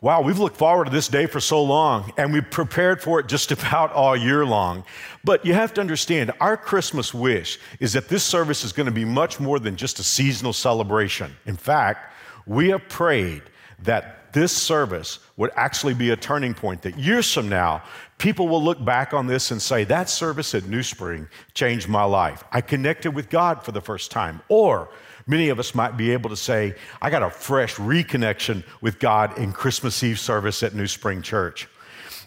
Wow, we've looked forward to this day for so long, and we've prepared for it just about all year long. But you have to understand, our Christmas wish is that this service is going to be much more than just a seasonal celebration. In fact, we have prayed that this service would actually be a turning point, that years from now, people will look back on this and say, That service at New Spring changed my life. I connected with God for the first time. Or, Many of us might be able to say, I got a fresh reconnection with God in Christmas Eve service at New Spring Church.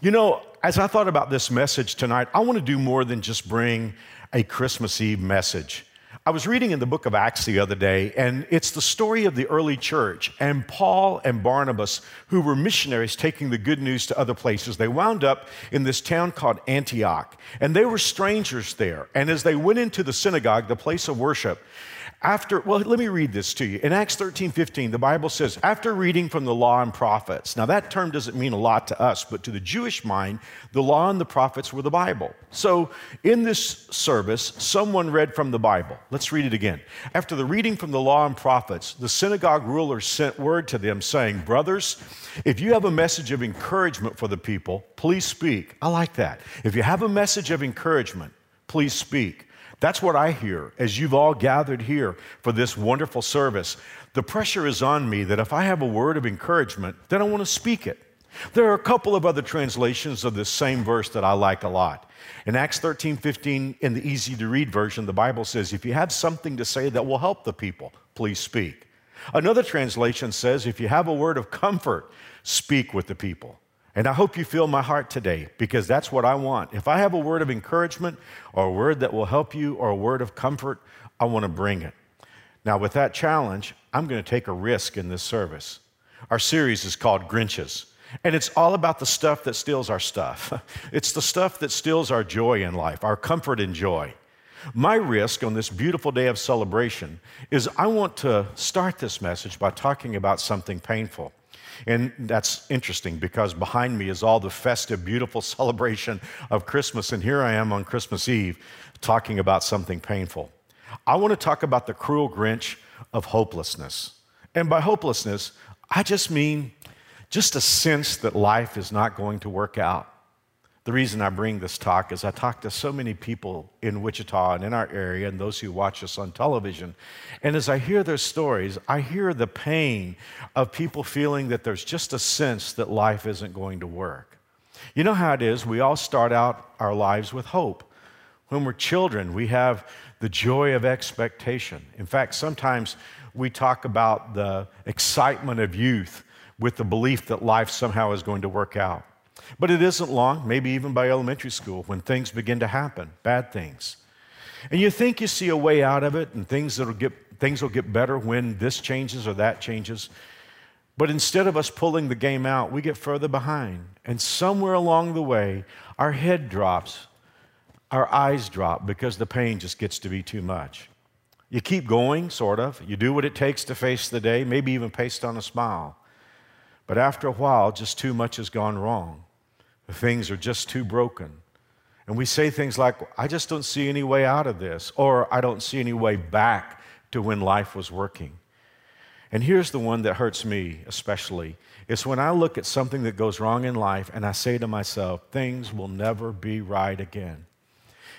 You know, as I thought about this message tonight, I want to do more than just bring a Christmas Eve message. I was reading in the book of Acts the other day, and it's the story of the early church and Paul and Barnabas, who were missionaries taking the good news to other places. They wound up in this town called Antioch, and they were strangers there. And as they went into the synagogue, the place of worship, after, well, let me read this to you. In Acts 13 15, the Bible says, after reading from the law and prophets, now that term doesn't mean a lot to us, but to the Jewish mind, the law and the prophets were the Bible. So in this service, someone read from the Bible. Let's read it again. After the reading from the law and prophets, the synagogue ruler sent word to them saying, Brothers, if you have a message of encouragement for the people, please speak. I like that. If you have a message of encouragement, please speak. That's what I hear as you've all gathered here for this wonderful service. The pressure is on me that if I have a word of encouragement, then I want to speak it. There are a couple of other translations of this same verse that I like a lot. In Acts 13 15, in the easy to read version, the Bible says, If you have something to say that will help the people, please speak. Another translation says, If you have a word of comfort, speak with the people. And I hope you feel my heart today because that's what I want. If I have a word of encouragement or a word that will help you or a word of comfort, I want to bring it. Now, with that challenge, I'm going to take a risk in this service. Our series is called Grinches, and it's all about the stuff that steals our stuff. It's the stuff that steals our joy in life, our comfort and joy. My risk on this beautiful day of celebration is I want to start this message by talking about something painful. And that's interesting because behind me is all the festive, beautiful celebration of Christmas. And here I am on Christmas Eve talking about something painful. I want to talk about the cruel Grinch of hopelessness. And by hopelessness, I just mean just a sense that life is not going to work out. The reason I bring this talk is I talk to so many people in Wichita and in our area and those who watch us on television. And as I hear their stories, I hear the pain of people feeling that there's just a sense that life isn't going to work. You know how it is, we all start out our lives with hope. When we're children, we have the joy of expectation. In fact, sometimes we talk about the excitement of youth with the belief that life somehow is going to work out. But it isn't long, maybe even by elementary school, when things begin to happen, bad things. And you think you see a way out of it and things, that'll get, things will get better when this changes or that changes. But instead of us pulling the game out, we get further behind. And somewhere along the way, our head drops, our eyes drop because the pain just gets to be too much. You keep going, sort of. You do what it takes to face the day, maybe even paste on a smile. But after a while, just too much has gone wrong things are just too broken. And we say things like, I just don't see any way out of this, or I don't see any way back to when life was working. And here's the one that hurts me especially. It's when I look at something that goes wrong in life and I say to myself, things will never be right again.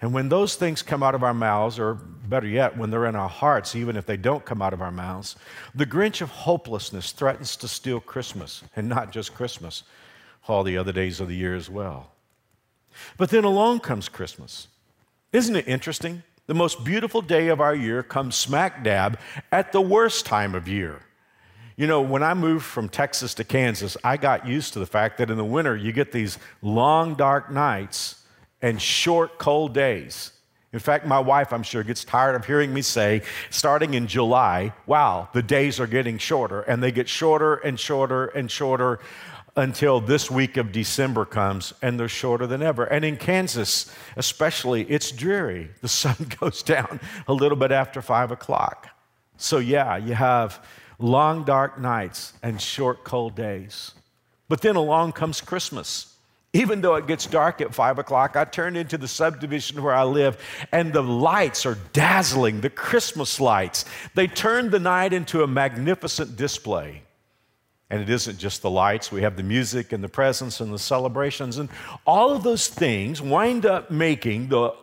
And when those things come out of our mouths, or better yet, when they're in our hearts, even if they don't come out of our mouths, the Grinch of hopelessness threatens to steal Christmas, and not just Christmas, all the other days of the year as well. But then along comes Christmas. Isn't it interesting? The most beautiful day of our year comes smack dab at the worst time of year. You know, when I moved from Texas to Kansas, I got used to the fact that in the winter you get these long, dark nights and short, cold days. In fact, my wife, I'm sure, gets tired of hearing me say, starting in July, wow, the days are getting shorter, and they get shorter and shorter and shorter until this week of December comes and they're shorter than ever. And in Kansas, especially, it's dreary. The sun goes down a little bit after five o'clock. So, yeah, you have long, dark nights and short, cold days. But then along comes Christmas. Even though it gets dark at five o'clock, I turn into the subdivision where I live, and the lights are dazzling, the Christmas lights. They turn the night into a magnificent display. And it isn't just the lights, we have the music and the presents and the celebrations. And all of those things wind up making the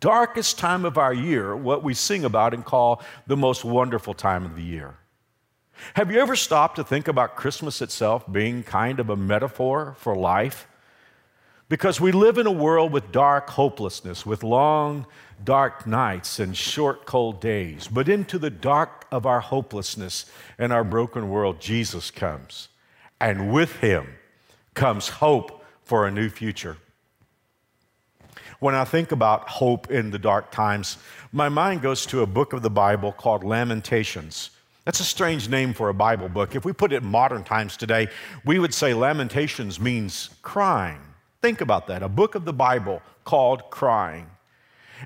darkest time of our year what we sing about and call the most wonderful time of the year. Have you ever stopped to think about Christmas itself being kind of a metaphor for life? Because we live in a world with dark hopelessness, with long, dark nights and short, cold days. But into the dark of our hopelessness and our broken world, Jesus comes. And with him comes hope for a new future. When I think about hope in the dark times, my mind goes to a book of the Bible called Lamentations. That's a strange name for a Bible book. If we put it in modern times today, we would say Lamentations means crying. Think about that a book of the Bible called Crying.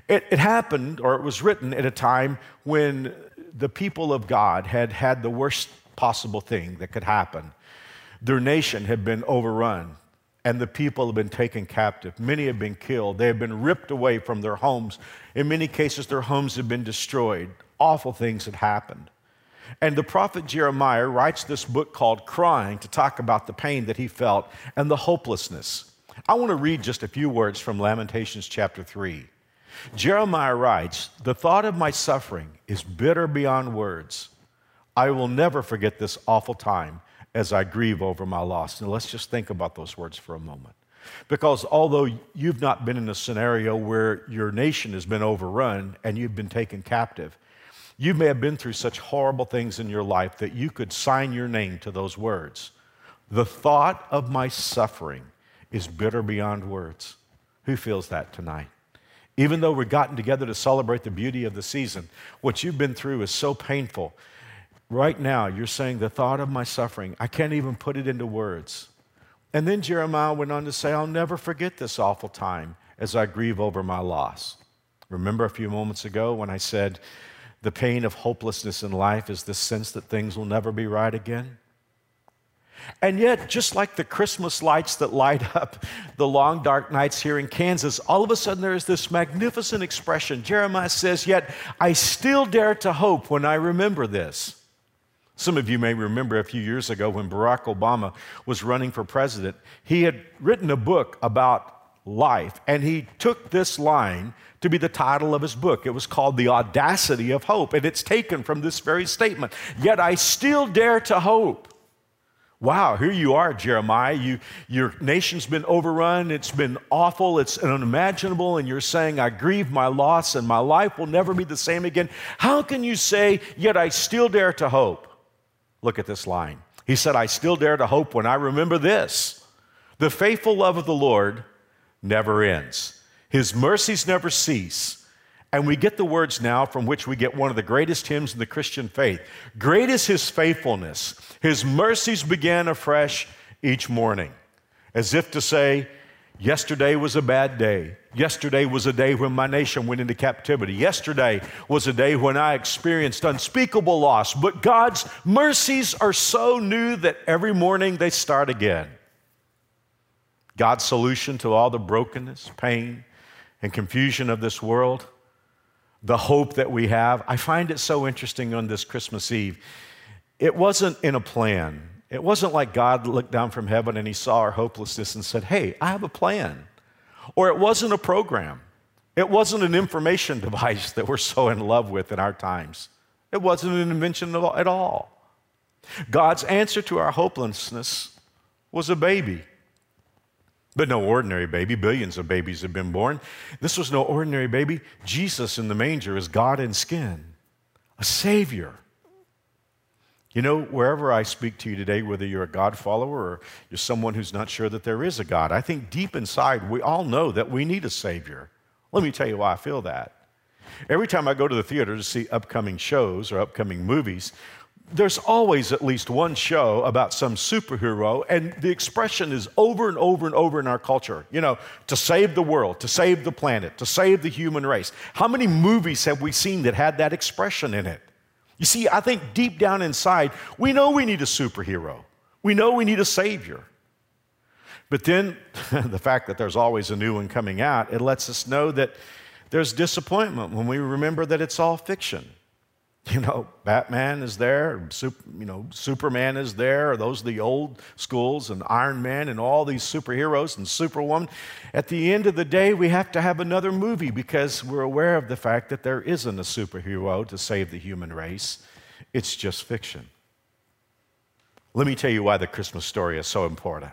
It, it, happened, or it was written at a time when the people of God had had the worst possible thing that could happen. Their nation had been overrun, and the people had been taken captive. Many had been killed. They had been ripped away from their homes. In many cases, their homes had been destroyed. Awful things had happened. And the prophet Jeremiah writes this book called Crying to talk about the pain that he felt and the hopelessness. I want to read just a few words from Lamentations chapter 3. Jeremiah writes, The thought of my suffering is bitter beyond words. I will never forget this awful time as I grieve over my loss. Now let's just think about those words for a moment. Because although you've not been in a scenario where your nation has been overrun and you've been taken captive, you may have been through such horrible things in your life that you could sign your name to those words. The thought of my suffering is bitter beyond words. Who feels that tonight? Even though we've gotten together to celebrate the beauty of the season, what you've been through is so painful. Right now, you're saying, The thought of my suffering, I can't even put it into words. And then Jeremiah went on to say, I'll never forget this awful time as I grieve over my loss. Remember a few moments ago when I said, The pain of hopelessness in life is the sense that things will never be right again? And yet, just like the Christmas lights that light up the long, dark nights here in Kansas, all of a sudden there is this magnificent expression. Jeremiah says, Yet I still dare to hope when I remember this. Some of you may remember a few years ago when Barack Obama was running for president, he had written a book about life, and he took this line to be the title of his book. It was called The Audacity of Hope, and it's taken from this very statement. Yet I still dare to hope. Wow, here you are, Jeremiah. You, your nation's been overrun. It's been awful. It's unimaginable. And you're saying, I grieve my loss and my life will never be the same again. How can you say, yet I still dare to hope? Look at this line. He said, I still dare to hope when I remember this. The faithful love of the Lord never ends, His mercies never cease. And we get the words now from which we get one of the greatest hymns in the Christian faith. Great is his faithfulness. His mercies began afresh each morning. As if to say, Yesterday was a bad day. Yesterday was a day when my nation went into captivity. Yesterday was a day when I experienced unspeakable loss. But God's mercies are so new that every morning they start again. God's solution to all the brokenness, pain, and confusion of this world the hope that we have. I find it so interesting on this Christmas Eve. It wasn't in a plan. It wasn't like God looked down from heaven and he saw our hopelessness and said, Hey, I have a plan. Or it wasn't a program. It wasn't an information device that we're so in love with in our times. It wasn't an invention at all. God's answer to our hopelessness was a baby. But no ordinary baby. Billions of babies have been born. This was no ordinary baby. Jesus in the manger is God in skin, a Savior. You know, wherever I speak to you today, whether you're a God follower or you're someone who's not sure that there is a God, I think deep inside we all know that we need a Savior. Let me tell you why I feel that. Every time I go to the theater to see upcoming shows or upcoming movies, there's always at least one show about some superhero, and the expression is over and over and over in our culture. You know, to save the world, to save the planet, to save the human race. How many movies have we seen that had that expression in it? You see, I think deep down inside, we know we need a superhero, we know we need a savior. But then the fact that there's always a new one coming out, it lets us know that there's disappointment when we remember that it's all fiction. You know, Batman is there, you know, Superman is there, or those are the old schools, and Iron Man, and all these superheroes and Superwoman. At the end of the day, we have to have another movie because we're aware of the fact that there isn't a superhero to save the human race. It's just fiction. Let me tell you why the Christmas story is so important.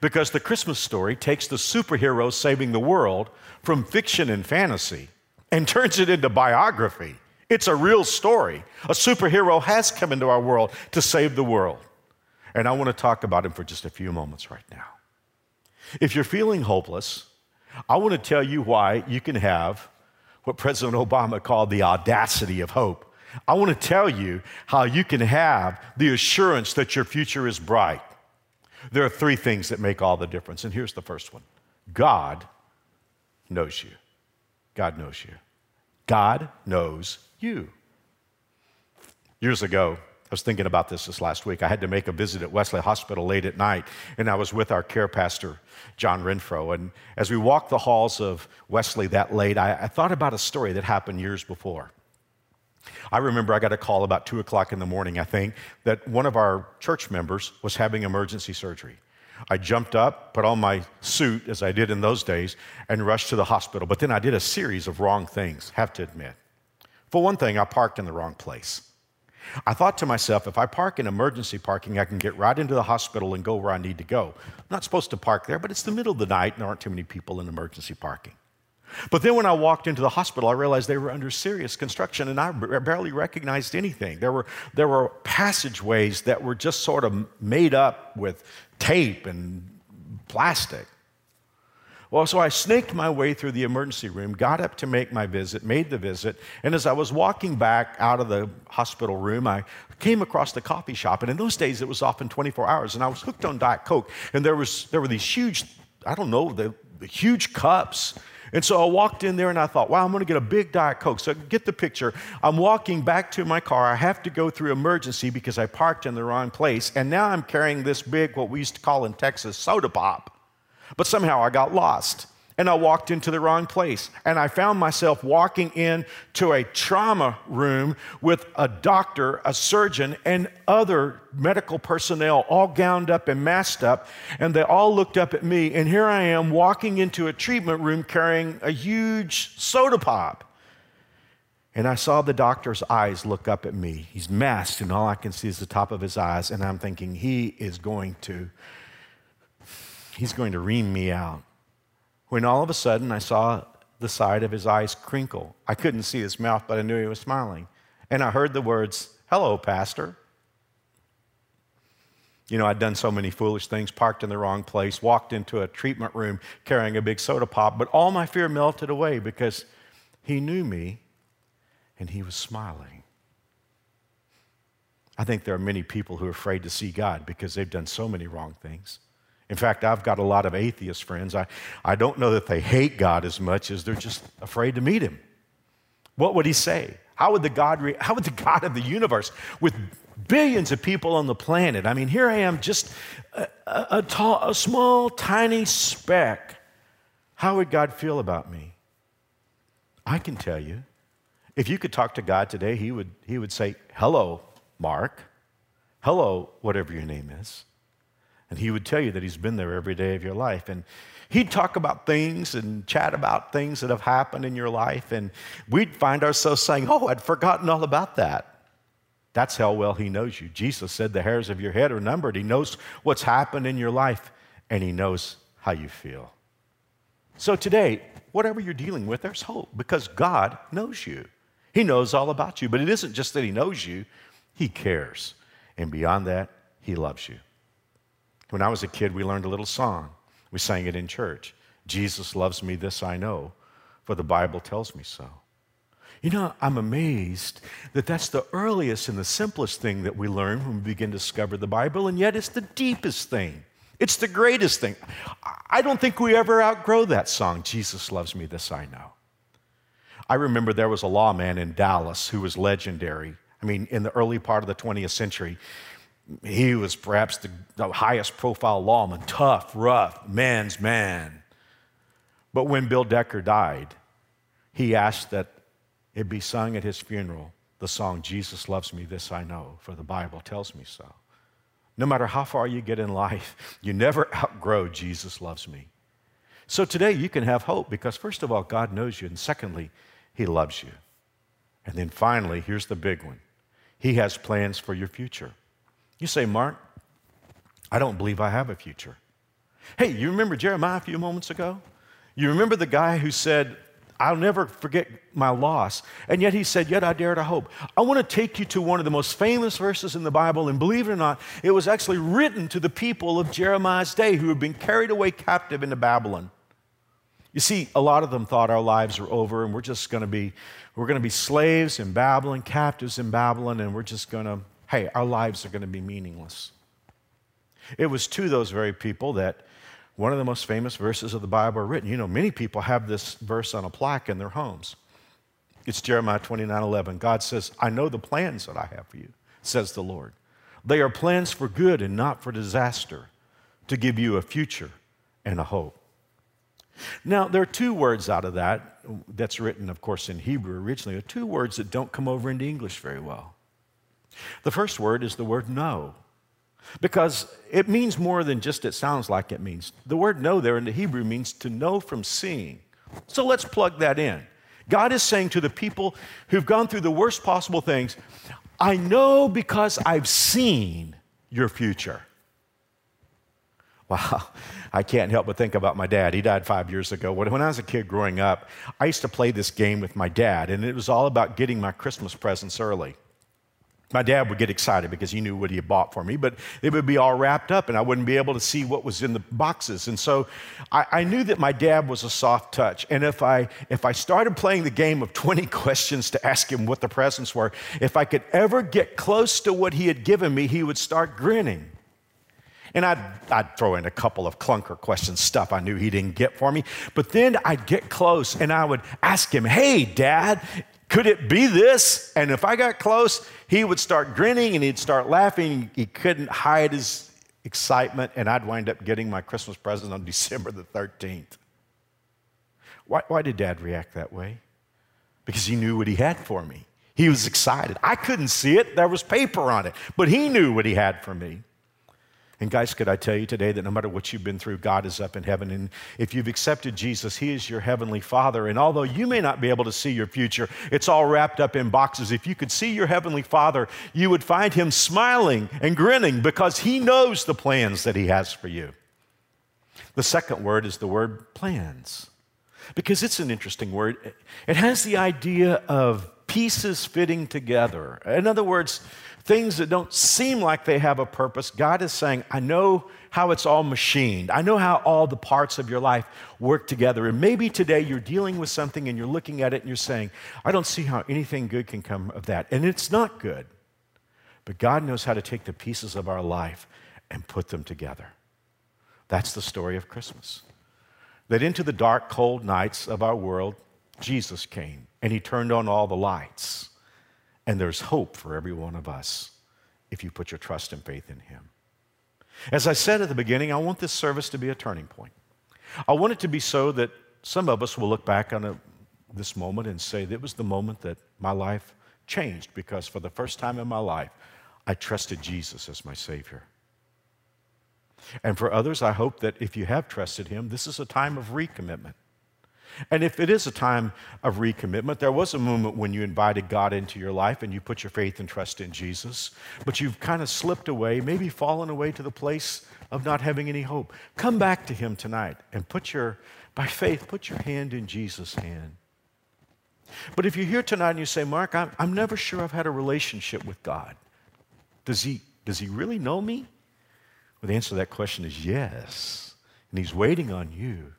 Because the Christmas story takes the superhero saving the world from fiction and fantasy and turns it into biography. It's a real story. A superhero has come into our world to save the world. And I want to talk about him for just a few moments right now. If you're feeling hopeless, I want to tell you why you can have what President Obama called the audacity of hope. I want to tell you how you can have the assurance that your future is bright. There are three things that make all the difference, and here's the first one God knows you. God knows you. God knows you. Years ago, I was thinking about this this last week. I had to make a visit at Wesley Hospital late at night, and I was with our care pastor, John Renfro. And as we walked the halls of Wesley that late, I, I thought about a story that happened years before. I remember I got a call about 2 o'clock in the morning, I think, that one of our church members was having emergency surgery. I jumped up, put on my suit, as I did in those days, and rushed to the hospital. But then I did a series of wrong things, have to admit. For one thing, I parked in the wrong place. I thought to myself, if I park in emergency parking, I can get right into the hospital and go where I need to go. I'm not supposed to park there, but it's the middle of the night and there aren't too many people in emergency parking. But then when I walked into the hospital, I realized they were under serious construction and I barely recognized anything. There were, there were passageways that were just sort of made up with tape and plastic. Well, so I snaked my way through the emergency room, got up to make my visit, made the visit, and as I was walking back out of the hospital room, I came across the coffee shop. And in those days, it was often 24 hours, and I was hooked on Diet Coke. And there, was, there were these huge, I don't know, the, the huge cups. And so I walked in there and I thought, wow, I'm going to get a big Diet Coke. So get the picture. I'm walking back to my car. I have to go through emergency because I parked in the wrong place. And now I'm carrying this big, what we used to call in Texas, soda pop. But somehow I got lost and I walked into the wrong place. And I found myself walking into a trauma room with a doctor, a surgeon, and other medical personnel all gowned up and masked up. And they all looked up at me. And here I am walking into a treatment room carrying a huge soda pop. And I saw the doctor's eyes look up at me. He's masked, and all I can see is the top of his eyes. And I'm thinking, he is going to he's going to ream me out. When all of a sudden I saw the side of his eyes crinkle. I couldn't see his mouth, but I knew he was smiling. And I heard the words, Hello, Pastor. You know, I'd done so many foolish things, parked in the wrong place, walked into a treatment room carrying a big soda pop, but all my fear melted away because he knew me and he was smiling. I think there are many people who are afraid to see God because they've done so many wrong things. In fact, I've got a lot of atheist friends. I, I don't know that they hate God as much as they're just afraid to meet him. What would he say? How would the God, re- how would the God of the universe, with billions of people on the planet, I mean, here I am, just a, a, a, tall, a small, tiny speck. How would God feel about me? I can tell you. If you could talk to God today, he would, he would say, Hello, Mark. Hello, whatever your name is. And he would tell you that he's been there every day of your life. And he'd talk about things and chat about things that have happened in your life. And we'd find ourselves saying, Oh, I'd forgotten all about that. That's how well he knows you. Jesus said the hairs of your head are numbered. He knows what's happened in your life, and he knows how you feel. So today, whatever you're dealing with, there's hope because God knows you. He knows all about you. But it isn't just that he knows you, he cares. And beyond that, he loves you. When I was a kid, we learned a little song. We sang it in church. Jesus loves me, this I know, for the Bible tells me so. You know, I'm amazed that that's the earliest and the simplest thing that we learn when we begin to discover the Bible, and yet it's the deepest thing. It's the greatest thing. I don't think we ever outgrow that song, Jesus loves me, this I know. I remember there was a lawman in Dallas who was legendary. I mean, in the early part of the 20th century, he was perhaps the, the highest profile lawman, tough, rough, man's man. But when Bill Decker died, he asked that it be sung at his funeral the song, Jesus Loves Me, This I Know, for the Bible tells me so. No matter how far you get in life, you never outgrow Jesus loves me. So today you can have hope because, first of all, God knows you, and secondly, He loves you. And then finally, here's the big one He has plans for your future. You say, Mark, I don't believe I have a future. Hey, you remember Jeremiah a few moments ago? You remember the guy who said, I'll never forget my loss. And yet he said, Yet I dare to hope. I want to take you to one of the most famous verses in the Bible, and believe it or not, it was actually written to the people of Jeremiah's day who had been carried away captive into Babylon. You see, a lot of them thought our lives were over and we're just going to be we're going to be slaves in Babylon, captives in Babylon, and we're just going to, hey, our lives are going to be meaningless. It was to those very people that one of the most famous verses of the Bible are written. You know, many people have this verse on a plaque in their homes. It's Jeremiah 29 11. God says, I know the plans that I have for you, says the Lord. They are plans for good and not for disaster, to give you a future and a hope. Now, there are two words out of that that's written, of course, in Hebrew originally, are two words that don't come over into English very well. The first word is the word know. Because it means more than just it sounds like it means. The word know there in the Hebrew means to know from seeing. So let's plug that in. God is saying to the people who've gone through the worst possible things, I know because I've seen your future. Wow, I can't help but think about my dad. He died five years ago. When I was a kid growing up, I used to play this game with my dad, and it was all about getting my Christmas presents early. My dad would get excited because he knew what he had bought for me, but it would be all wrapped up and I wouldn't be able to see what was in the boxes. And so I, I, knew that my dad was a soft touch. And if I, if I started playing the game of 20 questions to ask him what the presents were, if I could ever get close to what he had given me, he would start grinning. And I'd, I'd throw in a couple of clunker questions, stuff I knew he didn't get for me. But then I'd get close and I would ask him, Hey, dad, could it be this? And if I got close, he would start grinning and he'd start laughing. He couldn't hide his excitement, and I'd wind up getting my Christmas present on December the 13th. Why, why did dad react that way? Because he knew what he had for me. He was excited. I couldn't see it, there was paper on it, but he knew what he had for me. And guys, could I tell you today that no matter what you've been through, God is up in heaven. And if you've accepted Jesus, He is your heavenly Father. And although you may not be able to see your future, it's all wrapped up in boxes. If you could see your heavenly Father, you would find Him smiling and grinning because He knows the plans that He has for you. The second word is the word plans, because it's an interesting word. It has the idea of pieces fitting together. In other words, things that don't seem like they have a purpose, God is saying, I know how it's all machined. I know how all the parts of your life work together. And maybe today you're dealing with something and you're looking at it and you're saying, I don't see how anything good can come of that. And it's not good. But God knows how to take the pieces of our life and put them together. That's the story of Christmas. That into the dark, cold nights of our world, Jesus came and he turned on all the lights. And there's hope for every one of us if you put your trust and faith in Him. As I said at the beginning, I want this service to be a turning point. I want it to be so that some of us will look back on a, this moment and say, that was the moment that my life changed because for the first time in my life, I trusted Jesus as my Savior. And for others, I hope that if you have trusted Him, this is a time of recommitment. And if it is a time of recommitment, there was a moment when you invited God into your life and you put your faith and trust in Jesus, but you've kind of slipped away, maybe fallen away to the place of not having any hope. Come back to Him tonight and put your, by faith, put your hand in Jesus' hand. But if you're here tonight and you say, Mark, I'm, I'm never sure I've had a relationship with God, does he, does he really know me? Well, the answer to that question is yes. And He's waiting on you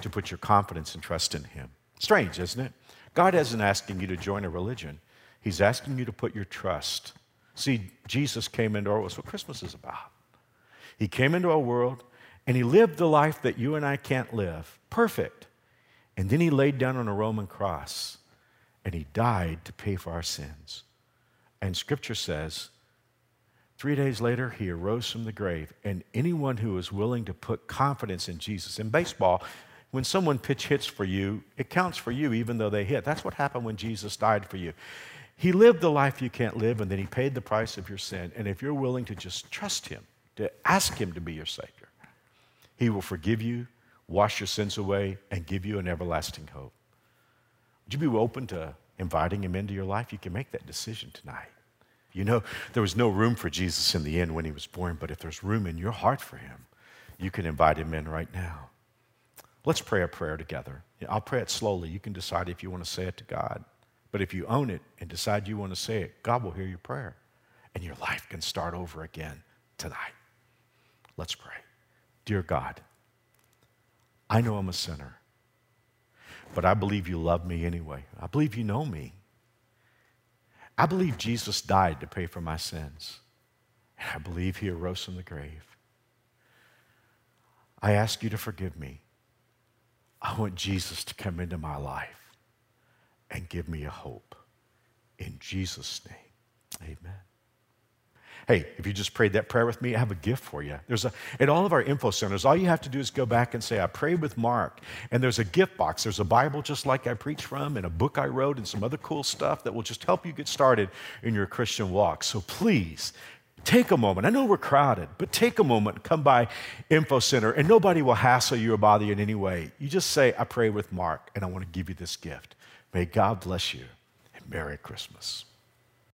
to put your confidence and trust in Him. Strange, isn't it? God isn't asking you to join a religion, He's asking you to put your trust. See, Jesus came into our world. That's what Christmas is about. He came into our world and He lived the life that you and I can't live, perfect. And then He laid down on a Roman cross and He died to pay for our sins. And Scripture says, Three days later, he arose from the grave, and anyone who is willing to put confidence in Jesus. In baseball, when someone pinch hits for you, it counts for you even though they hit. That's what happened when Jesus died for you. He lived the life you can't live, and then He paid the price of your sin. And if you're willing to just trust Him, to ask Him to be your Savior, He will forgive you, wash your sins away, and give you an everlasting hope. Would you be open to inviting Him into your life? You can make that decision tonight. You know, there was no room for Jesus in the end when He was born, but if there's room in your heart for Him, you can invite Him in right now. Let's pray a prayer together. I'll pray it slowly. You can decide if you want to say it to God. But if you own it and decide you want to say it, God will hear your prayer and your life can start over again tonight. Let's pray. Dear God, I know I'm a sinner, but I believe you love me anyway. I believe you know me. I believe Jesus died to pay for my sins, and I believe he arose from the grave. I ask you to forgive me. I want Jesus to come into my life and give me a hope. In Jesus' name, amen. Hey, if you just prayed that prayer with me, I have a gift for you. There's a at all of our info centers, all you have to do is go back and say, I prayed with Mark. And there's a gift box. There's a Bible just like I preach from, and a book I wrote, and some other cool stuff that will just help you get started in your Christian walk. So please take a moment. I know we're crowded, but take a moment, come by Info Center, and nobody will hassle you or bother you in any way. You just say, I pray with Mark, and I want to give you this gift. May God bless you and Merry Christmas.